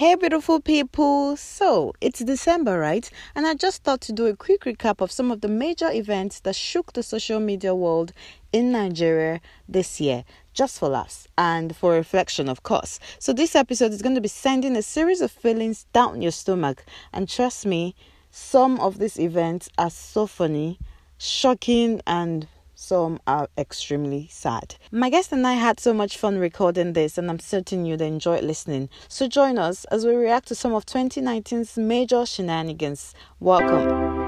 Hey, beautiful people. So, it's December, right? And I just thought to do a quick recap of some of the major events that shook the social media world in Nigeria this year, just for laughs and for reflection, of course. So, this episode is going to be sending a series of feelings down your stomach. And trust me, some of these events are so funny, shocking, and some um, are extremely sad. My guest and I had so much fun recording this, and I'm certain you'd enjoy listening. So join us as we react to some of 2019's major shenanigans. Welcome.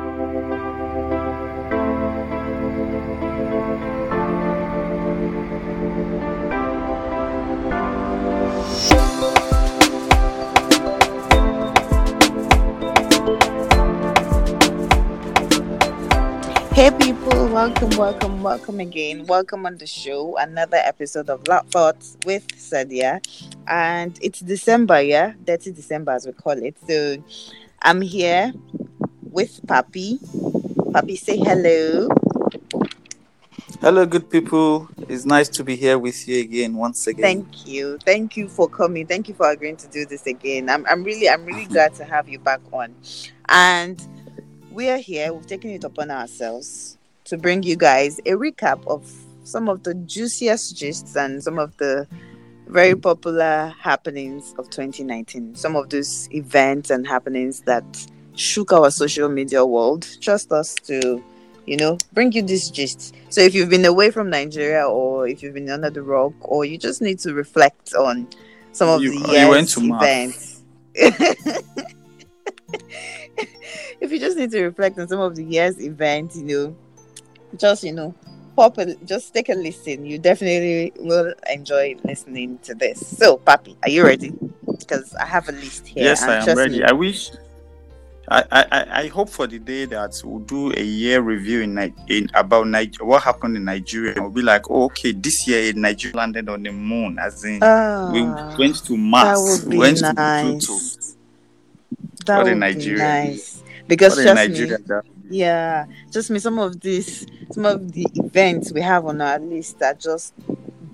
Hey people, welcome, welcome, welcome again. Welcome on the show. Another episode of Loud Thoughts with Sadia. And it's December, yeah? Dirty December as we call it. So I'm here with Papi. Papi, say hello. Hello, good people. It's nice to be here with you again once again. Thank you. Thank you for coming. Thank you for agreeing to do this again. I'm I'm really I'm really glad to have you back on. And we are here, we've taken it upon ourselves to bring you guys a recap of some of the juiciest gists and some of the very popular happenings of 2019. Some of those events and happenings that shook our social media world. Trust us to, you know, bring you this gist. So if you've been away from Nigeria or if you've been under the rock or you just need to reflect on some of You- the you went year's to events. if you just need to reflect on some of the year's events, you know, just you know, pop a, just take a listen. You definitely will enjoy listening to this. So, Papi, are you ready? Because I have a list here. yes, I am ready. me- I wish. I, I, I- hope for the day that we'll do a year review in, in about Niger- what happened in Nigeria. We'll be like, oh, okay, this year Nigeria landed on the moon, as in we Ah, went to Mars, we be went to nice. Pluto. that would be Nigeria. nice. Because What in trust Nigeria? me, that- yeah, just me. Some of these, some of the events we have on our list are just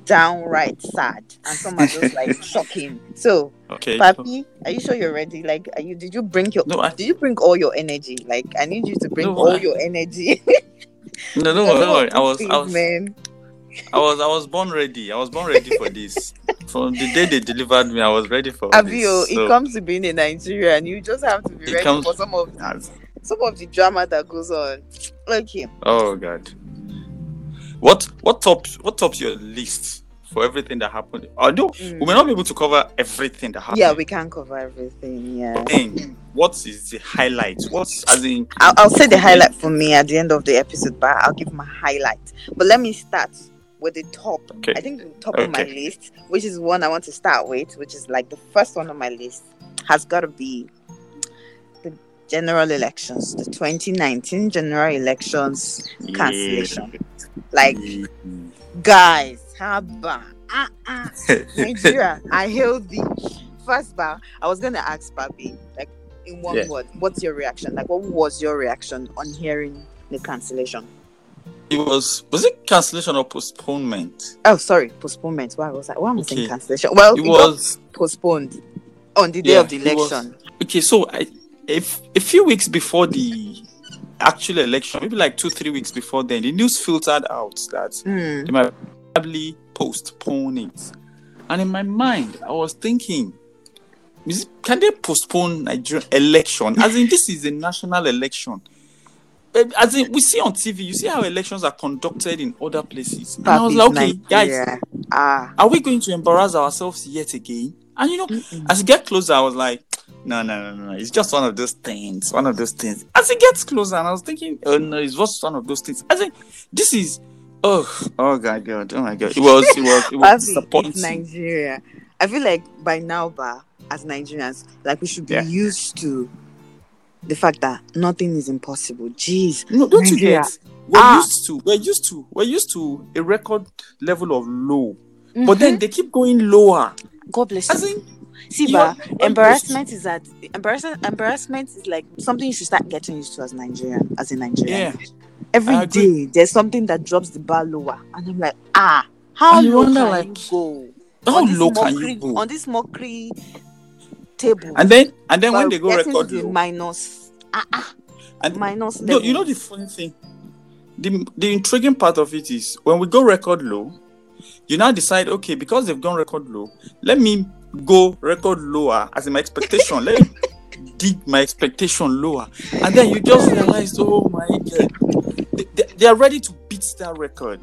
downright sad, and some are just like shocking. So, Okay. Papi, are you sure you're ready? Like, are you? Did you bring your? No, I, Did you bring all your energy? Like, I need you to bring No, all I- your energy. no, no, Some no, of I was, these I was, man. I was, I was born ready. I was born ready for this. From the day they delivered me, I was ready for Avio, this. it comes to being in Nigeria, and you just have to be It ready comes- for some of as- some of the drama that goes on. Okay, Oh God. What what tops what tops your list for everything that happened? Although Mm. we may not be able to cover everything that happened. yeah, we can cover everything. Yeah. Then, what is the highlight? What's as in I'll, I'll say the highlight for me at the end of the episode, but I'll give my highlight. But let me start with the top. Okay. I think the top of my list, which is one I want to start with, which is like the first one on my list, has got to be the general elections, the 2019 general elections cancellation. Like, guys, haba, ah, ah, Nigeria, I hail thee. First bar, I was gonna ask Papi, like in one Yeah. word, what's your reaction? Like, what was your reaction on hearing the cancellation? It was was it cancellation or postponement? Oh, sorry, postponement. Why was that? Why am I saying cancellation? Well, It it, was postponed on the day Yeah, of the it was- election. okay. So I if a few weeks before the actual election, maybe like two three weeks before then, the news filtered out that Hmm. they might probably postpone it. And in my mind, I was thinking, can they postpone Nigerian election? As in, this is a national election. Eh, As in, we see on TV, you see how elections are conducted in other places. And I was like, okay, guys. Ah. are we going to embarrass ourselves yet again? And you know, Mm-mm. as it get closer, I was like, no, no, no, no, it's just one of those things, one of those things. As it gets closer, and I was thinking, oh no, it's just one of those things. I think this is, oh, oh god, god, oh my god, it was, it was, it was disappointing. Nigeria. I feel like by now, ba, as Nigerians, like we should be Yeah. used to the fact that nothing is impossible. Jeez. No, don't you Nigeria. get? We're Ah. used to, we're used to, we're used to a record level of low, but then they keep going lower. Mm-hmm. God bless As you. in, See, you're- ba, you're embarrassment is that embarrassment. Embarrassment is like something you should start getting used to as Nigerian, as a Nigerian. yeah, Every I agree. day there's something that drops the bar lower, and I'm like, ah, how And you low can like, you go? how on this low can you go? on this mockery table. And then and then when they go getting to record the low, minus ah ah and minus no, you know the funny thing, the the intriguing part of it is when we go record low, you now decide okay because they've gone record low, let me go record lower as in my expectation. let me dig my expectation lower, and then you just realize, oh my god, they, they, they are ready to beat that record.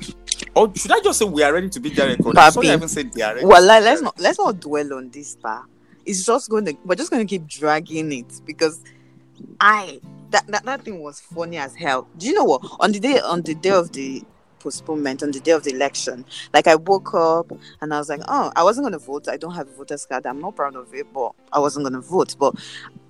Or should I just say we are ready to beat that record? I'm sorry, I haven't said they are ready. well to like, beat let's not let's not dwell on this bar it's just going to we're just going to keep dragging it because i that, that that thing was funny as hell. Do you know what? On the day on the day of the postponement on the day of the election like i woke up and i was like oh i wasn't going to vote. I don't have a voter's card. I'm not proud of it but i wasn't going to vote. But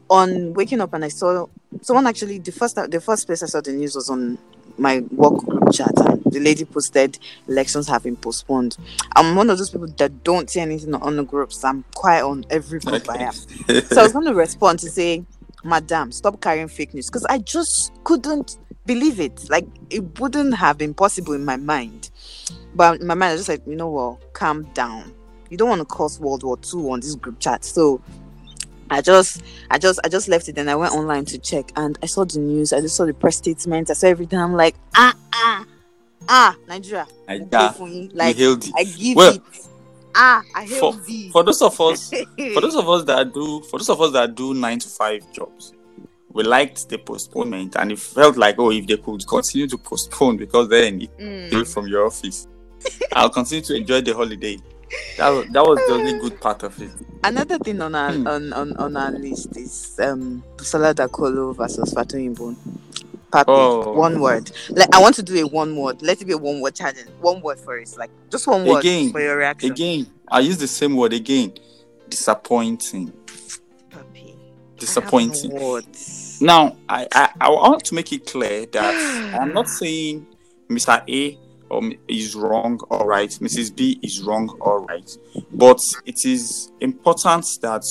on waking up and i saw someone actually the first the first place i saw the news was on my work group chat and the lady posted elections have been postponed I'm one of those people that don't see anything on the groups. I'm quiet on every group I am. So I was going to respond to say, Madam, stop carrying fake news because I just couldn't believe it. Like it wouldn't have been possible in my mind. But in my mind, I just like, you know what, calm down. You don't want to cause World War Two on this group chat. So I just, I just, I just left it and I went online to check and I saw the news. I just saw the press statement. I saw everything. I'm like, ah, ah, ah, Nigeria. Like we that, go for you. we Like it. I give Well, it. Ah, I for, thee. for those of us for those of us that do for those of us that do nine to five jobs we liked the postponement and it felt like oh if they could continue to postpone because then Mm. away from your office i'll continue to enjoy the holiday that was, that was the only good part of it Another thing on our Hmm. on, on, on our list is um Busola Dakolo versus Fatu. Papi, Oh. one word. Like I want to do a one word. Let it be a one word challenge. One word for it. Like just one word Again, for your reaction. again i use the same word again disappointing Papi. Disappointing words. Now, I, I, I want to make it clear that I'm not saying Mr. A or m- is wrong or right, Mrs. B is wrong or right, but it is important that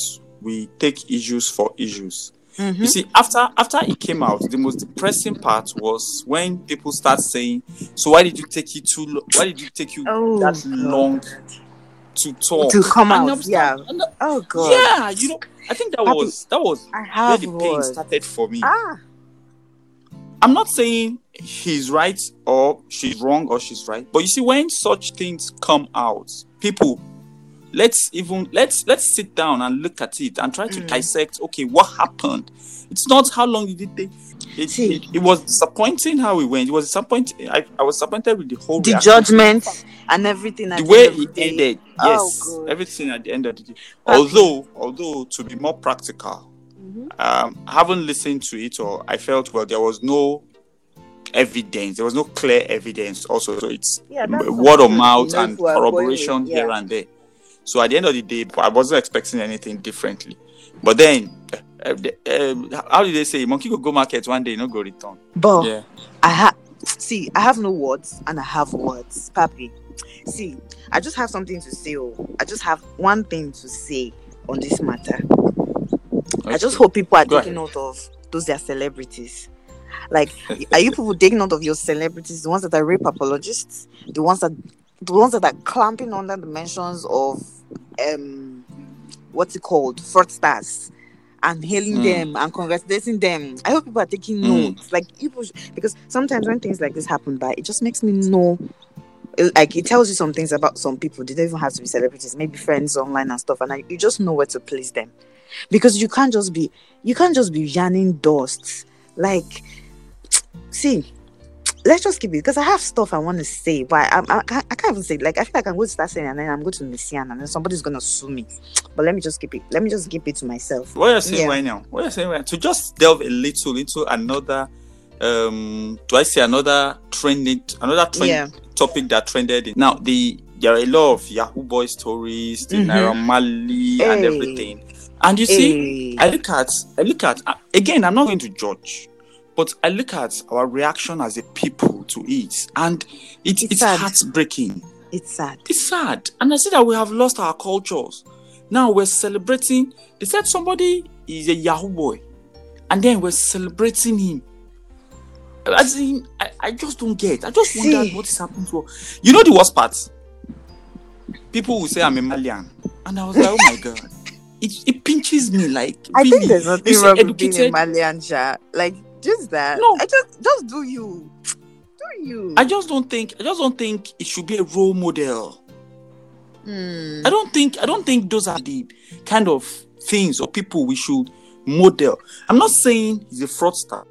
we take issues for issues. Mhm. You see, after after it came out, the most depressing part was when people start saying, "So why did you take it too? Lo- why did you take you Oh, that God. long to talk To come And out, yeah. start- Oh god. yeah, you know, I think that Happy- was that was where the pain words. started for me. Ah. I'm not saying he's right or she's wrong or she's right, but you see, when such things come out, people, let's even let's let's sit down and look at it and try to Mm. dissect. Okay, what happened? It's not how long did it take. It, it, it was disappointing how it went. It was disappointing. I, I was disappointed with the whole The reaction. judgment and everything at the the way end of it the day. ended. Oh, Yes, God. everything at the end of the day. Although, although to be more practical, Mhm. um, I haven't listened to it or I felt well there was no evidence, there was no clear evidence. Also, so it's Yeah, word of mouth you know and corroboration with, here and there. So at the end of the day, I wasn't expecting anything differently. But then, uh, the- um, how did they say? Monkey go go market one day, no go return. But Yeah. I have see, I have no words and I have words, Papi. See, I just have something to say. Oh, I just have one thing to say on this matter. I just hope people are Go taking note of those their celebrities. Like, are you people taking note of your celebrities? The ones that are rape apologists, the ones that the ones that are clamping under the mentions of um what's it called? Fraudsters and hailing Mm. them and congratulating them. I hope people are taking Mm. notes. Like people sh- because sometimes when things like this happen by it just makes me know it- like it tells you some things about some people. They don't even have to be celebrities, maybe friends online and stuff, and I, you just know where to place them because you can't just be you can't just be yarning dust like see let's just keep it because i have stuff i want to say but I, I, I, can't, even say like i feel like i'm going to start saying and then i'm going to miss and then somebody's going to sue me but let me just keep it let me just keep it to myself What you're saying Yeah. right now? What you're saying right now? to just delve a little into another um do I say another trending another trend Yeah. topic that trended in now the there are a lot of Yahoo Boy stories, the Mhm. Naira Marley and everything. And you see, I look at I look at again, I'm not going to judge, but I look at our reaction as a people to it, and it, It's it's heartbreaking. It's sad. It's sad. And i see that we have lost our cultures. Now we're celebrating they said somebody is a yahoo boy and then we're celebrating him. As in i, I just don't get i just wonder what is happening to you know the worst part? People will say i'm a Marlian. And i was like oh my god. It, it pinches me like I think really. there's nothing wrong with being a Marlian. Like just that. No. I just just do you. Do you? I just don't think I just don't think it should be a role model. Hmm. I don't think I don't think those are the kind of things or people we should model. I'm not saying he's a fraudster.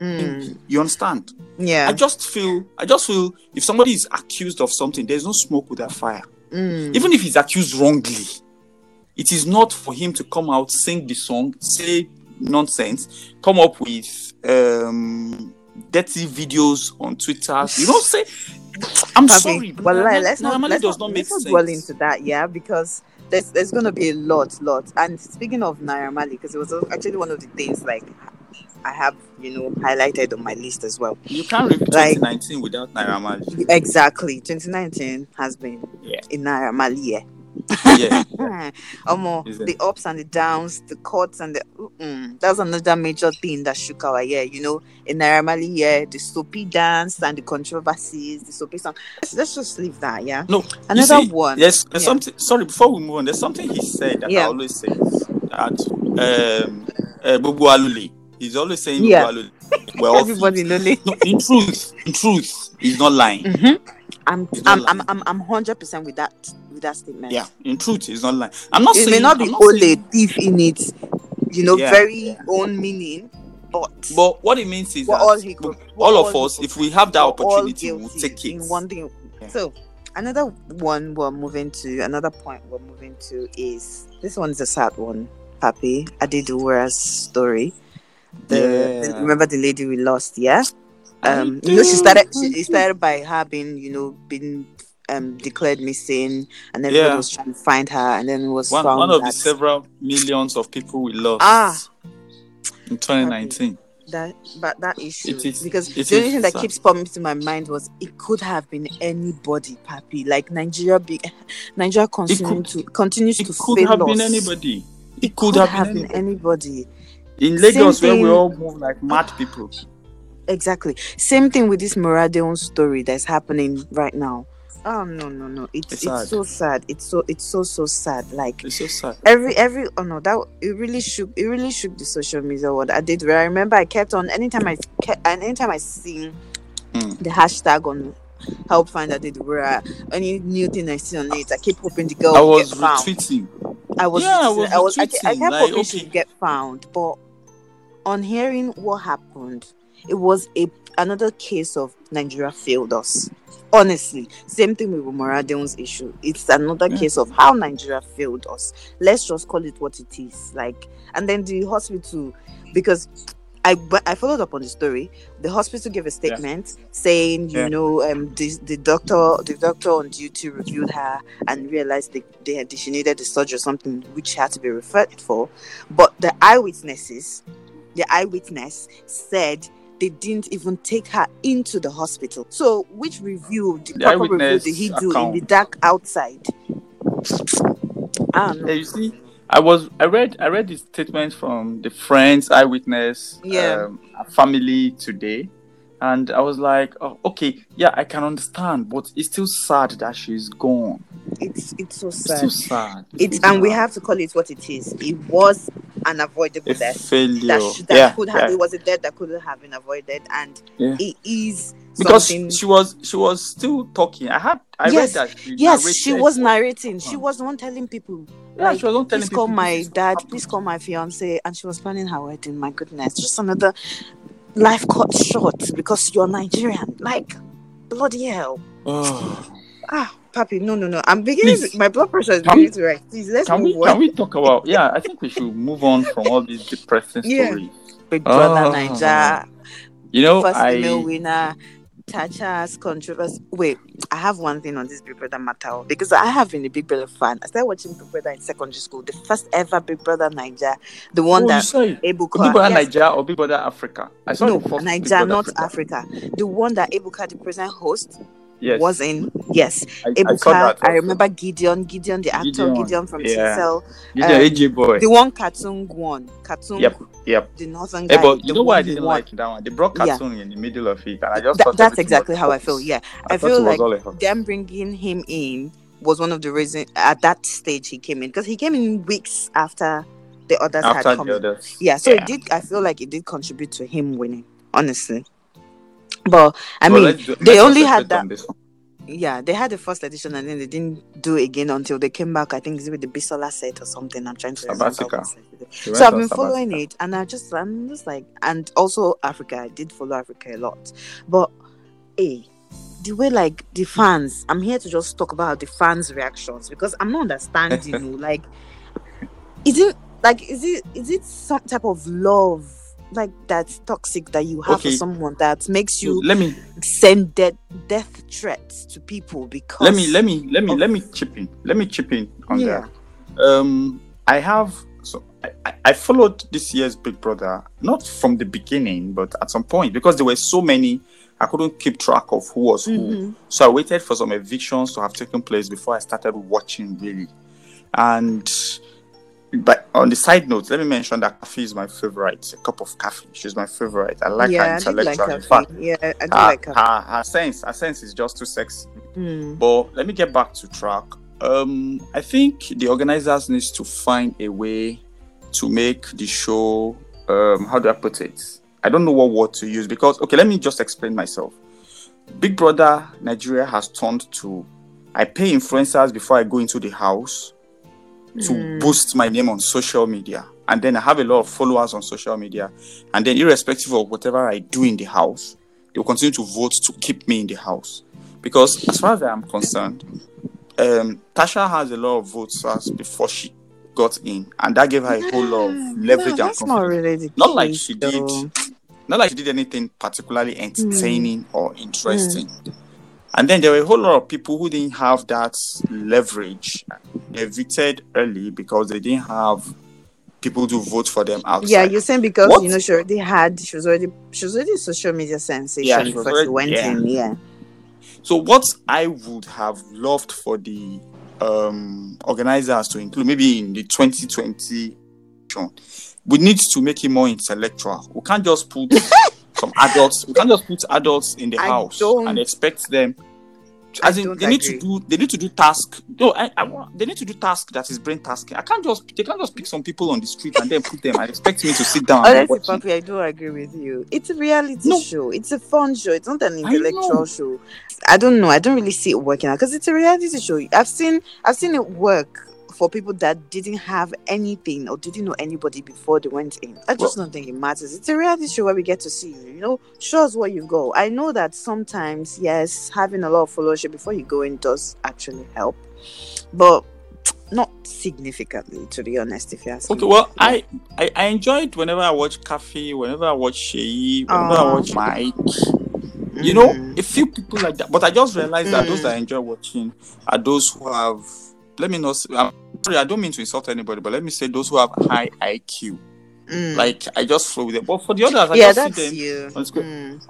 Hmm. You understand? Yeah. I just feel I just feel if somebody is accused of something, there's no smoke without fire. Hmm. Even if he's accused wrongly, it is not for him to come out, sing the song, say nonsense, come up with um dirty videos on Twitter. You don't say I'm Papi, sorry. but Well, like, let's not let's does not, not make let's sense. dwell into that, yeah, because there's there's gonna be a lot, lot. And speaking of Naira Marley, because it was actually one of the things like I have, you know, highlighted on my list as well. You can't read Like- 2019 without Naira Marley. Exactly, 2019 has been Yeah. in Naira Marley year. Yeah. Is the ups and the downs, the cuts and the mm, that's another major thing that shook our year. You know, in Naira Marley year, the soapy dance and the controversies, the soapy song. Let's, let's just leave that, yeah. No, Another see, one. Yes, there's Yeah. something. Sorry, before we move on, there's something he said that I always say that um, uh, Bubu Alule. He's always saying Bubu Yeah. Alule. We're all Everybody thieves. No, in truth, in truth, he's not lying. Mhm. I'm, I'm, I'm. I'm, I'm hundred percent with that, with that statement. Yeah, in truth, it's not lying. I'm not saying it saying may not be I'm only saying- thief in it, you know, Yeah, very yeah. own meaning, but But what it means is that all look, We're all of all us, if we have that opportunity, we'll take it. in one thing. Yeah. So another one we're moving to, another point we're moving to is this one's a sad one, Papi Adedura's story. The, the- Yeah. remember the lady we lost, yeah? Um, you know, she started. She started by her being, you know, being um declared missing, and everybody Yeah. was trying to find her, and then it was one, found one of the several millions of people we lost Ah. in 2019. that but that issue It is- because the only is thing that sad. keeps popping to my mind was it could have been anybody, Papi. Like Nigeria, be Nigeria could- to continues It to could fail have us. been anybody. It, It could, have, been, anybody. anybody. in Lagos where we all move like mad people. Exactly. Same thing with this Moradeun story that's happening right now. Oh no no no! It's It's it's, so sad. It's so it's so so sad. Like It's so sad. every every oh no that it really shook it really shook the social media world. I did. Where I remember I kept on anytime I kept and anytime I see Mm. the hashtag on help find I did where any new thing I see on it, I keep hoping the girl I was get found. retweeting. I was Yeah, I retweeting- was I was I, I kept like, hoping she'd get found, but on hearing what happened, it was a another case of Nigeria failed us. Honestly, same thing with Moradeun's issue. It's another Yeah. case of how Nigeria failed us. Let's just call it what it is. Like, and then the hospital, because I but I followed up on the story. The hospital gave a statement saying, you Yeah. know, um, the, the doctor, the doctor on duty reviewed her and realized they, they had she needed the surgery or something which had to be referred for. But the eyewitnesses, the eyewitness said they didn't even take her into the hospital. So, which review, the, The proper review did he do in the dark outside? I. Yeah, you see, I was I read I read the statement from the friends, eyewitness, Yeah. um, family today, and I was like, oh, okay, yeah, I can understand, but it's still sad that she's gone. It's it's so It's sad. still sad. It's still and we have to call it what it is. It was an avoidable a death. failure. That, that yeah, could have yeah. it was a death that could have been avoided and Yeah. it is because something she was she was still talking. I had I Yes, read that. She yes she was narrating she was the one telling people Yeah, like, she was not telling please call people my this is dad happening. please call my fiance and she was planning her wedding my goodness just another life cut short because you're nigerian like bloody hell Oh. ah papi no no no i'm beginning Please. to, my blood pressure is Can beginning to rise please let's Can we move can on we talk about? Yeah, I think we should move on from all these depressing Yeah. stories. big brother Oh. niger You know, first I female winner Tacha's controversy. Wait, I have one thing on this Big Brother matter oh, because I have been a Big Brother fan. I started watching Big Brother in secondary school. The first ever Big Brother Naija, the one oh, you that saw it. Ebuka. Big Brother yes, Niger or Big Brother Africa? I saw no, the first Big Niger, Brother not Africa. Africa. The one that Ebuka, the present host, Yes, was in. Yes, I, I Ebuka. that. I, remember Gideon, Gideon, the actor, Gideon, Gideon, from yeah. TCL. Gideon um, boy. The one cartoon one, cartoon. Yep, yep. The northern guy. Hey, but you know why I didn't won. like that one? They brought Yeah. cartoon in the middle of it, and I just thought that's exactly how I feel. Yeah, I, I feel like all a hoax. them bringing him in was one of the reasons at that stage he came in because he came in weeks after the others After had come. the others. Yeah, so Yeah. it did. I feel like it did contribute to him winning, honestly. But I But mean, let's do- they let's only had that- on yeah, they had the first edition and then they didn't do it again until they came back. I think it's with the Bisola set or something. I'm trying to remember. Sabbatical. what set it is. They So I've been following it, and I just I'm just like, and also Africa. I did follow Africa a lot, but hey, the way like the fans. I'm here to just talk about the fans' reactions because I'm not understanding. you like, is it like is it is it some type of love? Like that's toxic that you have for someone that makes you let me send death death threats to people because let me let me let me of- let me chip in. Let me chip in on Yeah. that. Um, I have so I, I- followed this year's Big Brother not from the beginning, but at some point because there were so many, I couldn't keep track of who was who. Mhm. So I waited for some evictions to have taken place before I started watching really. And but on the side note, let me mention that coffee is my favorite. A cup of coffee. She's my favorite. I like her yeah, I did like intellectual. In fact, Yeah, I do her, like Khafi. her, her sense, her sense is just too sexy. Mm. But let me get back to track. Um, I think the organizers needs to find a way to make the show. Um, how do I put it? I don't know what word to use because okay, let me just explain myself. Big Brother Nigeria has turned to I pay influencers before I go into the house to Mm. boost my name on social media. And then I have a lot of followers on social media. And then, irrespective of whatever I do in the house, they will continue to vote to keep me in the house. Because, as far as I am concerned, um, Tacha has a lot of votes as before she got in, and that gave her a whole lot of leverage no, and not really Not like she did, not like she did anything particularly entertaining Hmm. or interesting. And then there were a whole lot of people who didn't have that leverage. They evicted early because they didn't have people to vote for them outside. Yeah, you're saying because What? you know she already had she was already she was already social media sensation Yeah, she before was she already- went yeah. in. Yeah. So what I would have loved for the um, organizers to include, maybe in the 2020, we need to make it more intellectual. We can't just put some adults. We can't just put adults in the I house don't- and expect them. I As in, don't they need agree. to do. They need to do task. No, I, I want. They need to do task that is brain tasking. I can't just. They can't just pick some people on the street and then put them I expect me to sit down. Honestly. Papi, I do agree with you. It's a reality No. show. It's a fun show. It's not an I intellectual show. I don't know. I don't really see it working out because it's a reality show. I've seen I've seen it work for people that didn't have anything or didn't know anybody before they went in. I just don't think it matters. It's a reality show where we get to see you. You know, show us where you go. I know that sometimes, yes, having a lot of followership before you go in does actually help, but not significantly, to be honest. If you ask Okay, me. well, I, I I enjoyed whenever I watch Khafi, whenever I watch Sheyi, whenever I watch Mike. You know, Mm. a few people like that. But I just realized that those Mm. that I enjoy watching are those who have. Let me not. Say, I'm sorry, I don't mean to insult anybody, but let me say those who have high IQ. Mm. Like I just flow with them. But for the others, I yeah, just that's see them. you. on screen. Mm.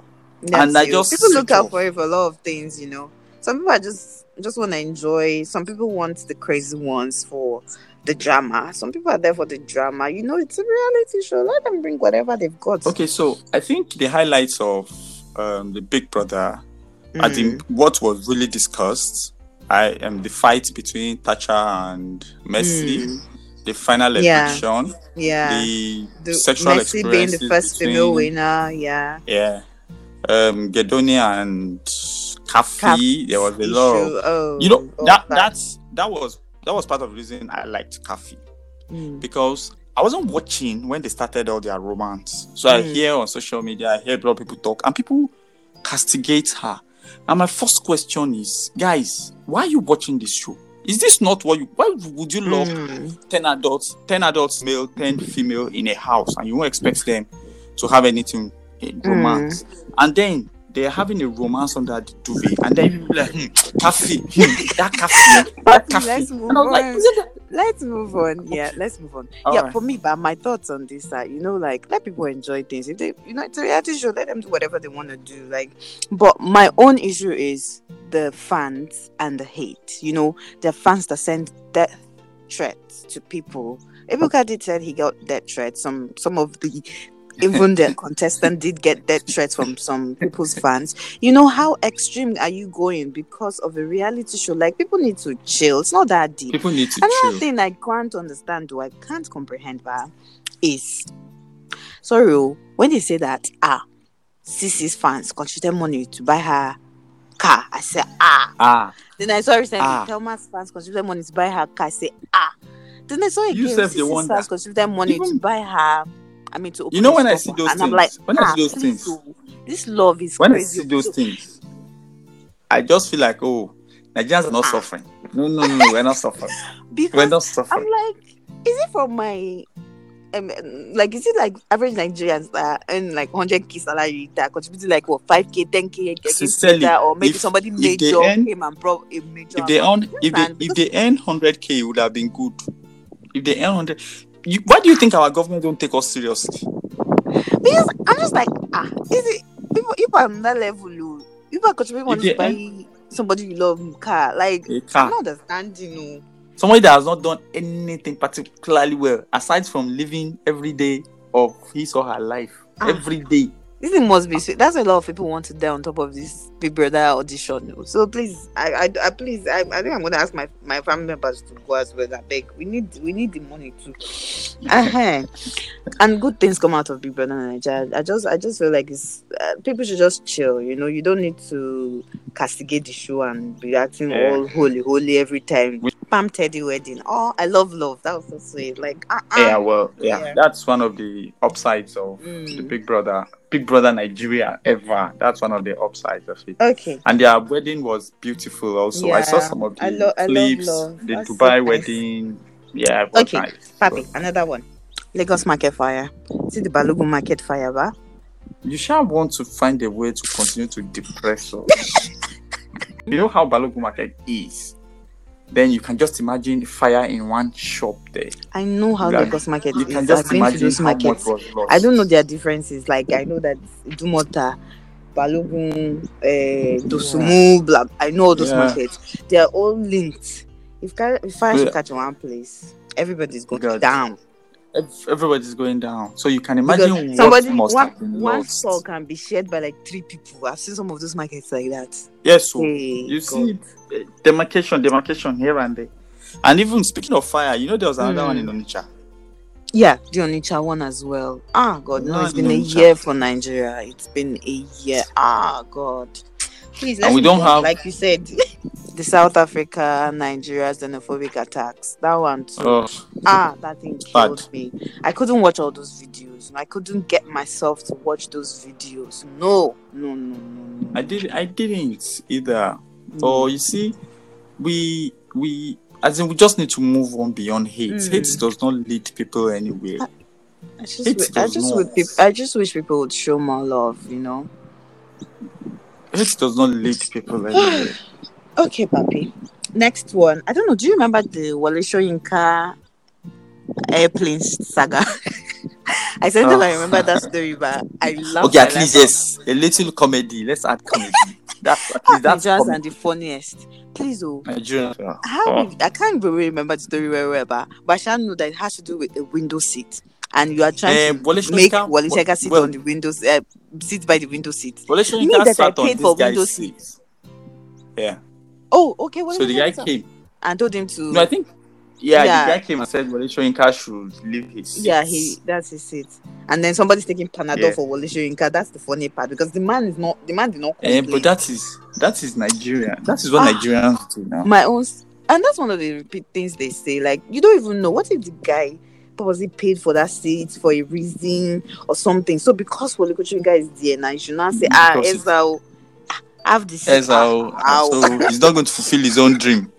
And That's I you. just people look out off. for it for a lot of things, you know. Some people are just just want to enjoy. Some people want the crazy ones for the drama. Some people are there for the drama. You know, it's a reality show. Let them bring whatever they've got. Okay, so I think the highlights of um, the Big Brother I Mm. think what was really discussed, I am the fight between Tacha and Mercy, Mm. the final Yeah. eviction, Yeah. the, The sexual Mercy being the first female winner. Yeah. Yeah, um, Gedonia and Khafi. Cap There was a lot. Of. Oh, you know oh, that that- that's that was that was part of the reason I liked Khafi Mm. because I wasn't watching when they started all their romance. So I Mm. hear on social media, I hear a lot of people talk, and people castigate her. And my first question is, guys, why are you watching this show? Is this not what you? Why would you love Mm. ten adults, ten adults male, ten female in a house, and you won't expect them to have anything in Hmm. romance? And then they're having a romance under the duvet, and then like, hmm, hmm, that Khafi, that Papi, Khafi. let's move And I was like, is it that? Let's move oh, on. Yeah, let's move on. All yeah, right. for me, but my thoughts on this are, you know, like let people enjoy things. If they, you know, it's a reality show, let them do whatever they want to do. Like, but my own issue is the fans and the hate. You know, the fans that send death threats to people. Ebuka did said he got death threats. Some some of the even the contestant did get death threats from some people's fans. You know how extreme are you going because of a reality show? Like people need to chill. It's not that deep. People need to Another chill. thing I can't understand, though I can't comprehend, but is sorry oh, when they say that ah, CeeC's fans contributed money to buy her car. I say ah. Ah, Then I saw recently Ah. Thelma's fans contributed money to buy her car. I say ah. Then I saw again You self, they CeeC's fans contributed money to buy her. I mean to open You know when I see those her. and I'm things, like when I ah, see those things, oh, this love is when I see those things, I just feel like, oh, Nigerians are not Ah. suffering. No, no, no, we're not suffering. We're not suffering. I'm like, is it from my um, like is it like average Nigerians that earn like 100k salary that contributed like what 5k 10k against Sincerely, Twitter, or maybe if- somebody if they major earn- came and brought a major If they earn, if they if they earn hundred k, it would have been good. If they earn hundred, you, why do you think our government don't take us seriously? because I'm just like ah is it people if I'm that level oh, people are contributing money to buy somebody you love car like A I'm not understanding oh. Somebody that has not done anything particularly well, aside from living every day of his or her life, Ah. every day. This thing must be sweet. That's why a lot of people want to die on top of this Big Brother audition. So please, I, I, I please, I, I think I'm gonna ask my, my family members to go as well. I beg. We need, we need the money too. uh-huh. And good things come out of Big Brother Nigeria. I just, I just feel like it's uh, people should just chill. You know, you don't need to castigate the show and be acting Yeah. all holy, holy every time. We- BamTeddy wedding. Oh, I love love. That was so sweet. Like, uh, uh Yeah, well, yeah, Yeah. that's one of the upsides of the Mm. Big Brother, Big Brother Nigeria ever. That's one of the upsides of it. Okay. And their wedding was beautiful. Also, I saw some of the I lo- I love clips. love. The That's so Dubai nice. wedding. Yeah, Okay, nice. Papi, another one. Lagos market fire. See the Balogun market fire, ba? You shall want to find a way to continue to depress us. you know how Balogun Market is. Then you can just imagine fire in one shop there. I know how Yeah. Lagos market You is. can just I've been to imagine those how much markets. was lost. I don't know their differences. Like I know that Dumota, Balogun, uh, Dosumu, blah. I know all those Yeah. markets. They are all linked. If, ca- if fire should catch in one place, everybody's going God. down. Ev- Everybody's going down. So you can imagine Because what somebody must one, one store can be shared by like three people. I've seen some of those markets like that. Yes, so Hey, you God. see eh, demarcation, demarcation here and there. And even speaking of fire, you know there was another Mm. one in Onitsha. Yeah, the Onitsha one as well. Ah, God, no, No, it's been a Onitsha. year for Nigeria. It's been a year. Ah, God. Please, let's we don't have- like you said, the South Africa, Nigeria xenophobic attacks. That one too. Oh, Ah, that thing Bad. killed me. I couldn't watch all those videos. I couldn't get myself to watch those videos. No, no, no, no. I did I didn't either. Mm. So you see, we we as in we just need to move on beyond hate. Mm. Hate does not lead people anywhere. I just, it wi- I just would, peop- I just wish people would show more love. You know. Hate does not lead people anywhere. Okay, papi. Next one. I don't know. Do you remember the Wale Soyinka airplane saga? I said that I Oh. remember that story, but I love. okay, at least yes, a little comedy. Let's add comedy. That's at least that's comedy. and the funniest. Please, oh, Nigerian. how Oh. I can't really remember the story very well, but but I shall know that it has to do with a window seat, and you are trying Eh, to Wale make Wale sit well- on the window uh, sit by the window seat. Wale Soyinka that I sat on paid this for window seat. Yeah. Oh, okay. Wale So the guy came. and told him to. No, I think. Yeah, Yeah. the guy came and said Wale Soyinka should leave his seat. Yeah, he that's his seat. And then somebody's taking Panadol Yeah. for Wole Soyinka. That's the funny part because the man is not the man did not Eh, complain. but that is that is Nigeria. That is what Ah. Nigerians do now. my own and that's one of the repeat things they say. Like you don't even know what if the guy purposely paid for that seat for a reason or something. So because Wole Soyinka is there now, you should not say, Ah, Because- Ezra, ah, have the. Ezra, ah, so he's not going to fulfill his own dream.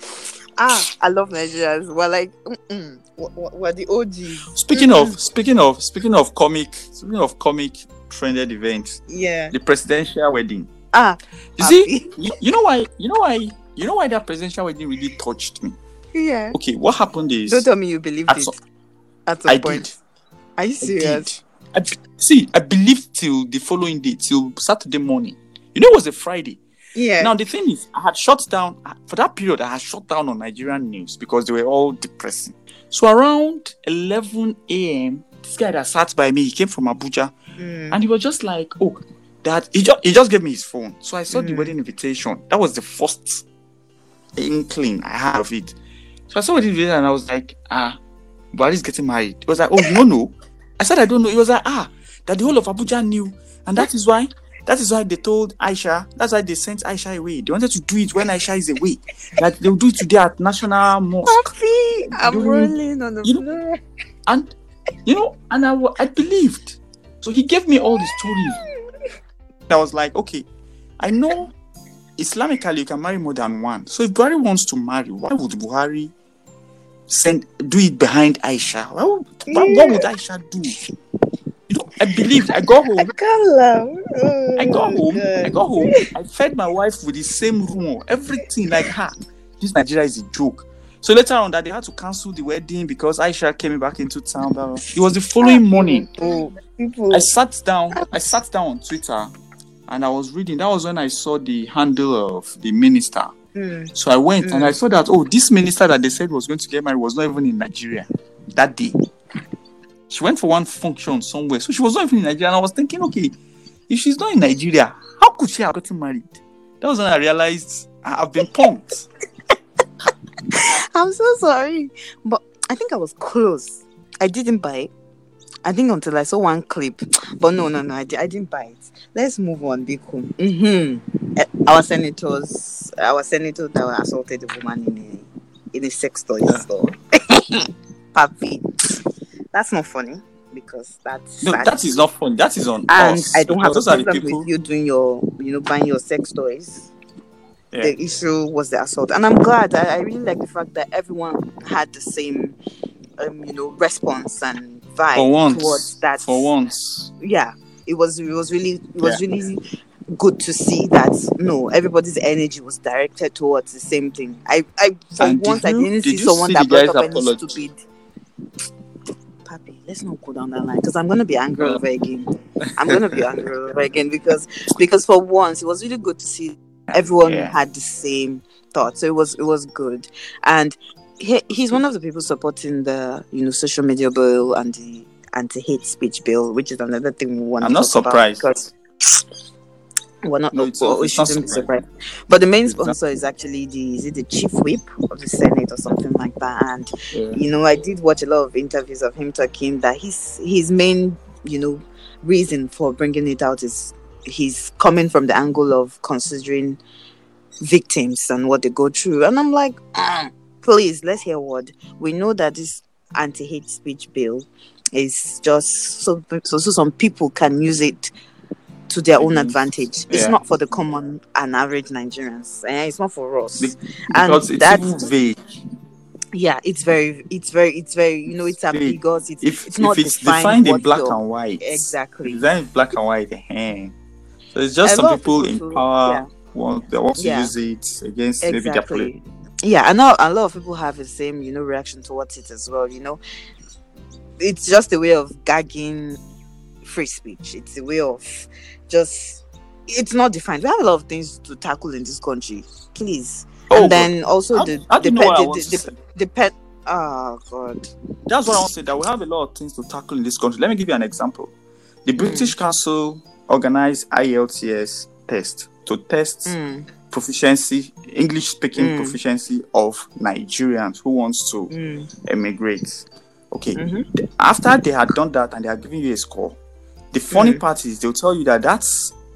ah, I love Nigerians. We're like mm-mm, we're, we're the OGs. Speaking Mm-mm. of speaking of speaking of comic speaking of comic trended events, yeah. the presidential wedding. Ah, You see, happy. you, you know why you know why you know why that presidential wedding really touched me. yeah. Okay, what happened is Don't tell me you believed At it at some I point. did. Are you I serious? did. I, see, I believed till the following day, till Saturday morning. You know, it was a Friday. Yeah. Now the thing is, I had shut down for that period. I had shut down on Nigerian news because they were all depressing. So around 11 a.m. this guy that sat by me, he came from Abuja, Mm. and he was just like, "Oh, that he just he just gave me his phone." So I saw the Mm. wedding invitation. That was the first inkling I had of it. So I saw the invitation and I was like, "Ah, Buhari's getting married." He was like, "Oh, you don't know?" I said, "I don't know." He was like, "Ah, that the whole of Abuja knew, and that is why." That is why they told Aisha. That's why they sent Aisha away. They wanted to do it when Aisha is away. Like they'll do it today at National Mosque. Papi, I'm rolling on the you- floor. and you know and I, I believed so he gave me all the stories i was like okay i know islamically you can marry more than one so if buhari wants to marry why would buhari send do it behind aisha why would, why, what would aisha do know i believed i got home. I can't laugh. Oh, I got home. God. I got home. I fed my wife with the same rumor, everything like her. This Nigeria is a joke. So later on, that they had to cancel the wedding because Aisha came back into town. blah, blah. It was the following morning. People. I sat down. I sat down on Twitter, and I was reading. That was when I saw the handle of the minister. Mm. So I went and Mm. I saw that oh, this minister that they said was going to get married was not even in Nigeria that day. She went for one function somewhere, so she was not even in Nigeria. And I was thinking, okay, if she's not in Nigeria, how could she have gotten married? That was when I realized I have been punked. I'm so sorry, but I think I was close. I didn't buy it. I think until I saw one clip, but no, no, no, I, I didn't buy it. Let's move on, Biko. Mm-hmm. Our senators, our senator that assaulted a woman in a in a sex toy Yeah. store. Papi, that's not funny because that's No, sad. that is not fun. That is on and us. I don't have a because those are the problem people. with you doing your, you know, buying your sex toys. Yeah. The issue was the assault, and I'm glad. I, I really like the fact that everyone had the same, um, you know, response and vibe For once, towards that. for once, yeah, it was. It was really. It was really good to see that. No, everybody's energy was directed towards the same thing. I, I for And once, I didn't see you someone see that brought up any stupid. Let's not go down that line because I'm gonna be angry uh. over again. I'm gonna be angry over again because because for once it was really good to see everyone Yeah. had the same thought. So it was it was good, and he, he's one of the people supporting the you know social media bill and the anti-hate speech bill, which is another thing we want. I'm not surprised. because we're not. No, it's- well, we it's not shouldn't be surprised. But the main sponsor is actually the is it the chief whip of the senate or something like that, and yeah. you know, I did watch a lot of interviews of him talking that his his main, you know, reason for bringing it out is he's coming from the angle of considering victims and what they go through. And I'm like, "Ah, please, let's hear what we know that this anti-hate speech bill is just so so, so some people can use it to their own advantage. It's Yeah. not for the common and average Nigerians. Eh, It's not for us. Be- and it's that's- vague. yeah it's very it's very it's very you know it's ambiguous it's, If it's not if it's defined defined in black you're- and white, exactly defined in black and white, eh. So it's just A some people, people in power yeah. want they want to Yeah. use it against maybe their exactly yeah and now a lot of people have the same you know reaction towards it as well you know it's just a way of gagging free speech it's a way of just it's not defined we have a lot of things to tackle in this country please Oh, and then also how- the how the you know what I pet the, the, pet oh god That's what I want to say. That we have a lot of things to tackle in this country. Let me give you an example. The British Council organized IELTS test to test Mm, proficiency, English speaking Mm. proficiency of Nigerians who wants to mm, emigrate. Okay. mhm. After they had done that and they are giving you a score, the funny Mm. part is they'll tell you that that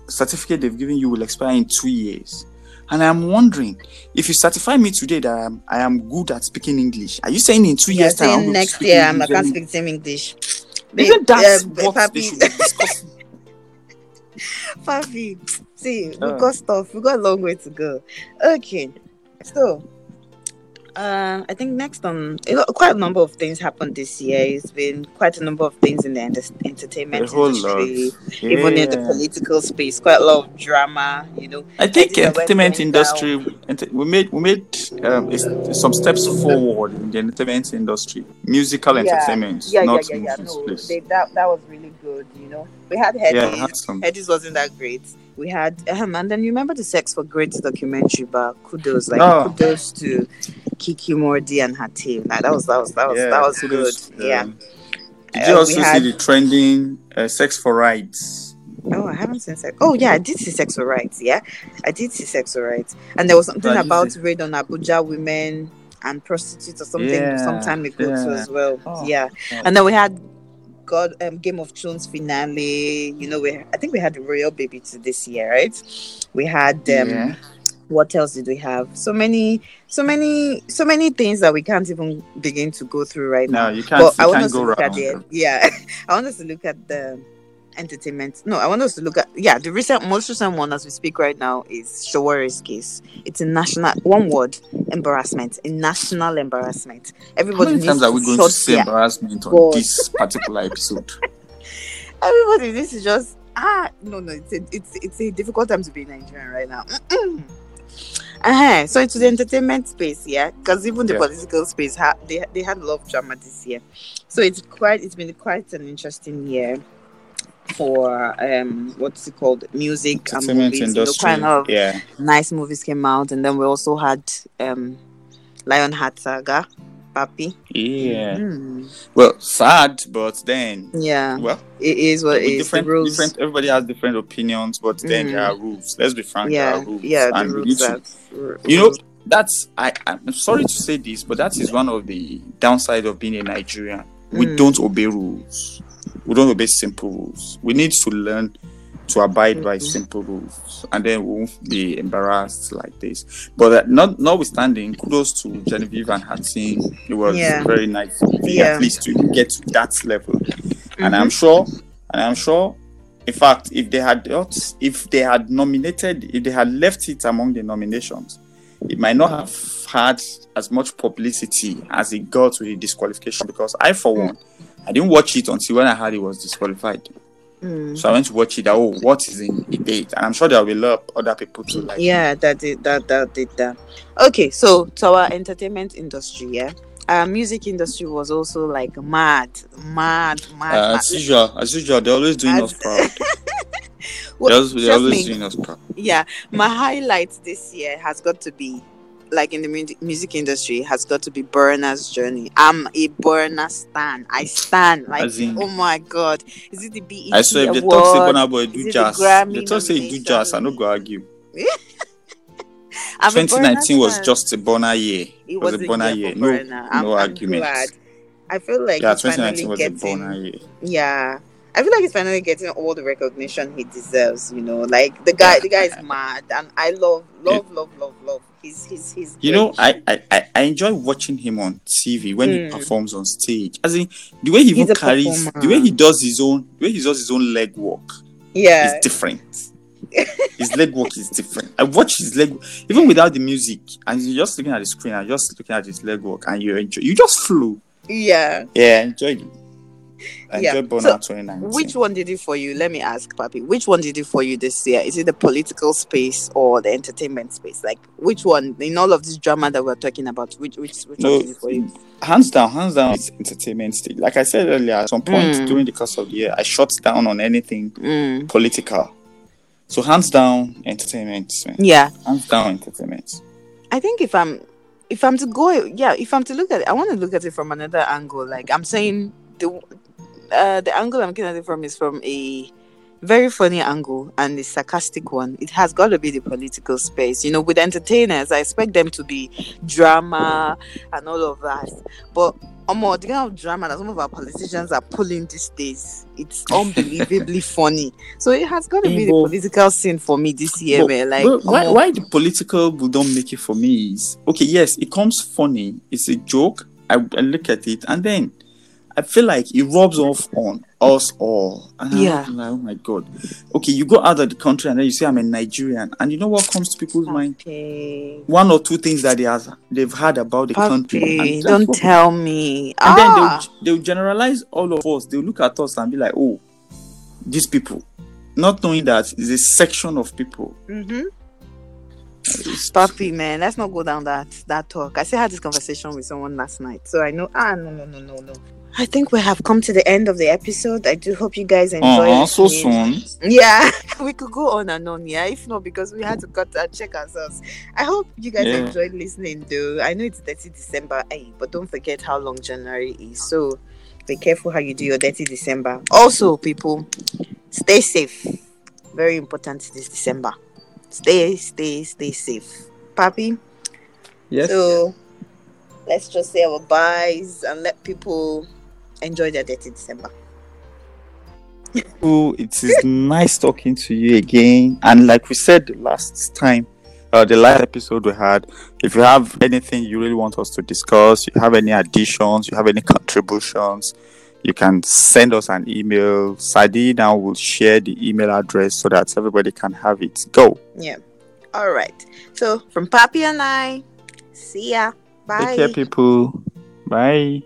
certificate they've given you will expire in two years. And I'm wondering if you certify me today that I am, I am good at speaking English, are you saying in two You're years' time I'm saying going to next speak year I'm, I English can't very- speak the same English. Isn't that Uh, what Papi- they should be discussing? Papi, see, we Uh. got stuff. We got a long way to go. Okay, so uh, I think next on you quite a number of things happened this year. It's been quite a number of things in the enter- entertainment A whole lot. industry, even in the political space. Quite a lot of drama, you know. I think think I entertainment industry. ent- We made we made um, is- some steps forward in the entertainment industry, musical Yeah. entertainment, Yeah, yeah, not yeah, yeah. movies, No, they, that that was really good. You know, we had Headies. Yeah, I had some. Headies wasn't that great. We had, um, and then you remember the Sex for Grades documentary, but kudos, like Oh. kudos to Kiki Mordi and her team. Like, that was that was that was that was good. kudos, Yeah. um, Did you Uh, also had- see the trending uh, sex for rights? Oh, I haven't seen sex. Oh, yeah, I did see sex for rights. Yeah, I did see sex for rights, and there was something about raid on Abuja women and prostitutes or something Yeah, some time ago too as well. Oh, yeah, God. and then we had God um, Game of Thrones finale. You know, we I think we had the royal baby to this year, right? We had um, yeah. what else did we have? So many, so many, so many things that we can't even begin to go through right No, now. you can't. But you I want can't us to go look at the yeah. I want us to look at the entertainment. No, I want us to look at yeah. The recent, most recent one as we speak right now is Sowore's case. It's a national one word embarrassment, a national embarrassment. How Everybody many needs times are we going to say embarrassment on God. this particular episode? Everybody this is just ah no no it's a, it's it's a difficult time to be Nigerian right now. Mm-mm. Uh-huh. So into the entertainment space, yeah, because even the Yeah. political space had they they had a lot of drama this year. So it's quite it's been quite an interesting year for um what's it called music and movies. Industry. kind of Yeah. nice movies came out, and then we also had um Lionheart Saga, Papi. Yeah. Mm. Well, sad, but then, Yeah, well, it is what it is different, rules. different. Everybody has different opinions, but then there Mm. are rules. Let's be frank. there yeah, are rules. yeah, and rules need to that you know that's i i'm sorry to say this but that is one of the downside of being a nigerian we Mm. don't obey rules we don't obey simple rules we need to learn to abide by simple rules and then we won't be embarrassed like this but uh, not notwithstanding kudos to genevieve and her team it was Yeah. very nice Yeah. at least to get to that level and Mhm. i'm sure and i'm sure in fact if they had not if they had nominated if they had left it among the nominations it might not have had as much publicity as it got with the disqualification because i for Mm. one i didn't watch it until when i heard it was disqualified. Mm. so i went to watch it oh what is in the date? And i'm sure there will be a lot of other people too like. Yeah that did that that did that. Okay so to our entertainment industry yeah? Our music industry was also like mad mad mad, uh, mad. as usual as usual they're always doing As- us proud. Well, they're always, they're always me, doing us proud. Yeah my highlight this year has got to be like in the mu- music industry has got to be Burna's journey i'm a Burna stan i stand like in- oh my god is it the BET i swear if they talk say Burna boy do it the jazz they talk say he do jazz i no go argue I'm a Burna 2019 was stan. just a Burna year it was was a a Burna year no Burna. I'm, no I'm argument glad. I feel like yeah he's 2019 was a getting Burna year Yeah. I feel like he's finally getting all the recognition he deserves, you know. Like the guy the guy is mad and I love love love love love. He's he's he's You know, I, I, I- enjoy watching him on TV when Mm. he performs on stage. As in the way he even carries, performer. the way he does his own, the way he does his own leg work yeah. is different. his leg work is different. I watch his leg, even without the music, and you're just looking at the screen and just looking at his leg work, and you enjoy. You just flew. Yeah. Yeah, I enjoyed it. Yeah. So, 2019. Which one did it for you? Let me ask, Papi. Which one did it for you this year? Is it the political space or the entertainment space? Like which one in all of this drama that we're talking about? Which which which No, one did it for you? hands down, hands down, it's entertainment stage. Like I said earlier, at some point Mm. during the course of the year, I shut down on anything Mm. political. So hands down, entertainment, man. Yeah. Hands down, entertainment. I think if I'm if I'm to go yeah, if I'm to look at it, I want to look at it from another angle. Like I'm saying the uh the angle I'm looking at it from is from a very funny angle and a sarcastic one. It has got to be the political space. You know, with entertainers, I expect them to be drama and all of that. But um, the kind of drama that some of our politicians are pulling these days, it's unbelievably funny. So it has got to be the political scene for me this year, But- man. Like, but why, omo, why the political will don't make it for me is okay, yes, it comes funny, it's a joke. I, I look at it and then I feel like it rubs off on us all. And Yeah. like, oh my god. Okay, you go out of the country and then you say I'm a Nigerian, and you know what comes to people's mind? Papi. One or two things that they have, they've heard about the country. Don't what- tell me. And then ah, they'll, they'll generalize all of us. They'll look at us and be like, oh, these people. Not knowing that it's a section of people. mm-hmm. Papi, man, let's not go down that that talk. I still had this conversation with someone last night, so I know. Ah, no, no, no, no, no. I think we have come to the end of the episode. I do hope you guys enjoyed. Aw, so soon. Yeah, we could go on and on. Yeah, if not because we had to cut and check ourselves. I hope you guys Yeah. enjoyed listening. Though I know it's 30 December, eh, but don't forget how long January is. So Be careful how you do your dirty December. Also, people, stay safe. Very important this December. Stay, stay, stay safe. Papi. Yes. So let's just say our byes and let people enjoy their dirty December. Ooh, it is nice talking to you again. And like we said the last time, uh, the last episode we had, if you have anything you really want us to discuss, you have any additions, you have any contributions, you can send us an email. Sadi now will share the email address so that everybody can have it. Go. Yeah. All right. So from Papi and I, see ya. Bye. Take care, people. Bye.